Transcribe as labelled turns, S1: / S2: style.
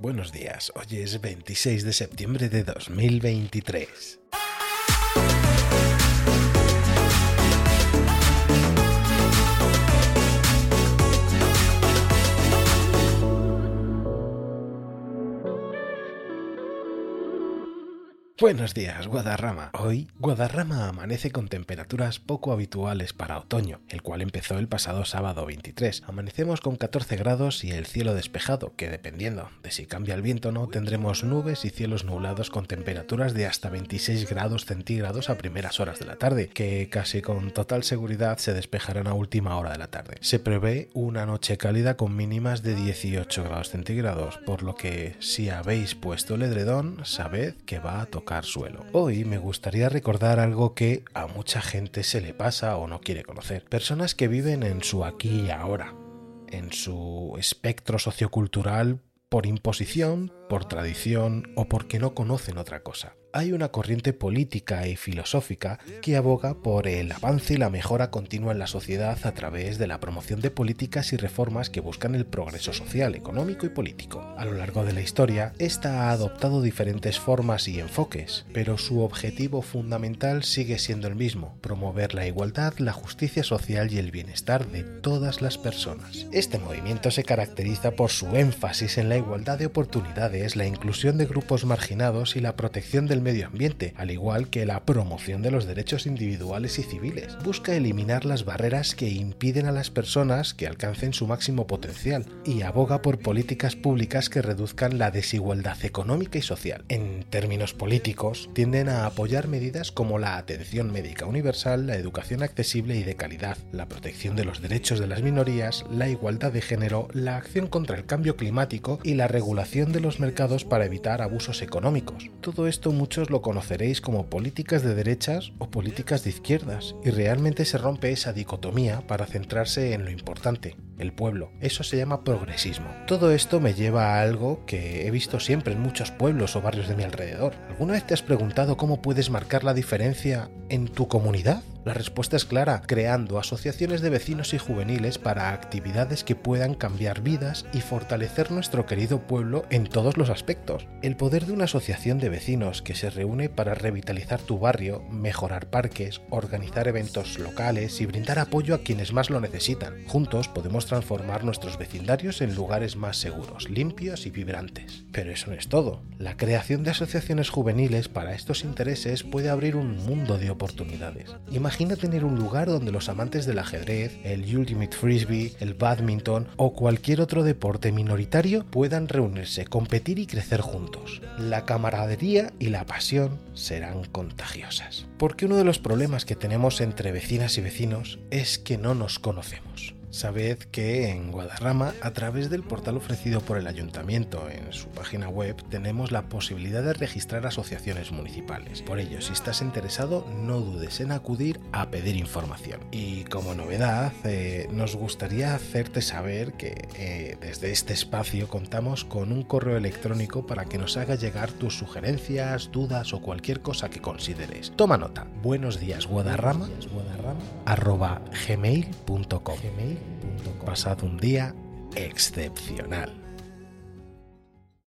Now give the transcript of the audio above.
S1: Buenos días, hoy es 26 de septiembre de 2023. Buenos días, Guadarrama. Hoy, Guadarrama amanece con temperaturas poco habituales para otoño, el cual empezó el pasado sábado 23. Amanecemos con 14 grados y el cielo despejado, que dependiendo de si cambia el viento o no, tendremos nubes y cielos nublados con temperaturas de hasta 26 grados centígrados a primeras horas de la tarde, que casi con total seguridad se despejarán a última hora de la tarde. Se prevé una noche cálida con mínimas de 18 grados centígrados, por lo que si habéis puesto el edredón, sabed que va a tocar Hoy me gustaría recordar algo que a mucha gente se le pasa o no quiere conocer. Personas que viven en su aquí y ahora, en su espectro sociocultural por imposición, por tradición o porque no conocen otra cosa hay una corriente política y filosófica que aboga por el avance y la mejora continua en la sociedad a través de la promoción de políticas y reformas que buscan el progreso social, económico y político. A lo largo de la historia, esta ha adoptado diferentes formas y enfoques, pero su objetivo fundamental sigue siendo el mismo, promover la igualdad, la justicia social y el bienestar de todas las personas. Este movimiento se caracteriza por su énfasis en la igualdad de oportunidades, la inclusión de grupos marginados y la protección del medio ambiente, al igual que la promoción de los derechos individuales y civiles. Busca eliminar las barreras que impiden a las personas que alcancen su máximo potencial y aboga por políticas públicas que reduzcan la desigualdad económica y social. Términos políticos, tienden a apoyar medidas como la atención médica universal, la educación accesible y de calidad, la protección de los derechos de las minorías, la igualdad de género, la acción contra el cambio climático y la regulación de los mercados para evitar abusos económicos. Todo esto mucho lo conoceréis como políticas de derechas o políticas de izquierdas, y realmente se rompe esa dicotomía para centrarse en lo importante, el pueblo. Eso se llama progresismo. Todo esto me lleva a algo que he visto siempre en muchos pueblos o barrios de mi alrededor. ¿Alguna vez te has preguntado cómo puedes marcar la diferencia en tu comunidad? La respuesta es clara, creando asociaciones de vecinos y juveniles para actividades que puedan cambiar vidas y fortalecer nuestro querido pueblo en todos los aspectos. El poder de una asociación de vecinos que se reúne para revitalizar tu barrio, mejorar parques, organizar eventos locales y brindar apoyo a quienes más lo necesitan. Juntos podemos transformar nuestros vecindarios en lugares más seguros, limpios y vibrantes. Pero eso no es todo. La creación de asociaciones juveniles para estos intereses puede abrir un mundo de oportunidades. Tener un lugar donde los amantes del ajedrez, el Ultimate Frisbee, el badminton o cualquier otro deporte minoritario puedan reunirse, competir y crecer juntos. La camaradería y la pasión serán contagiosas. Porque uno de los problemas que tenemos entre vecinas y vecinos es que no nos conocemos. Sabed que en Guadarrama, a través del portal ofrecido por el ayuntamiento en su página web, tenemos la posibilidad de registrar asociaciones municipales. Por ello, si estás interesado, no dudes en acudir a pedir información. Y como novedad, eh, nos gustaría hacerte saber que eh, desde este espacio contamos con un correo electrónico para que nos haga llegar tus sugerencias, dudas o cualquier cosa que consideres. Toma nota. Buenos días, Guadarrama, gmail.com. Pasad un día excepcional.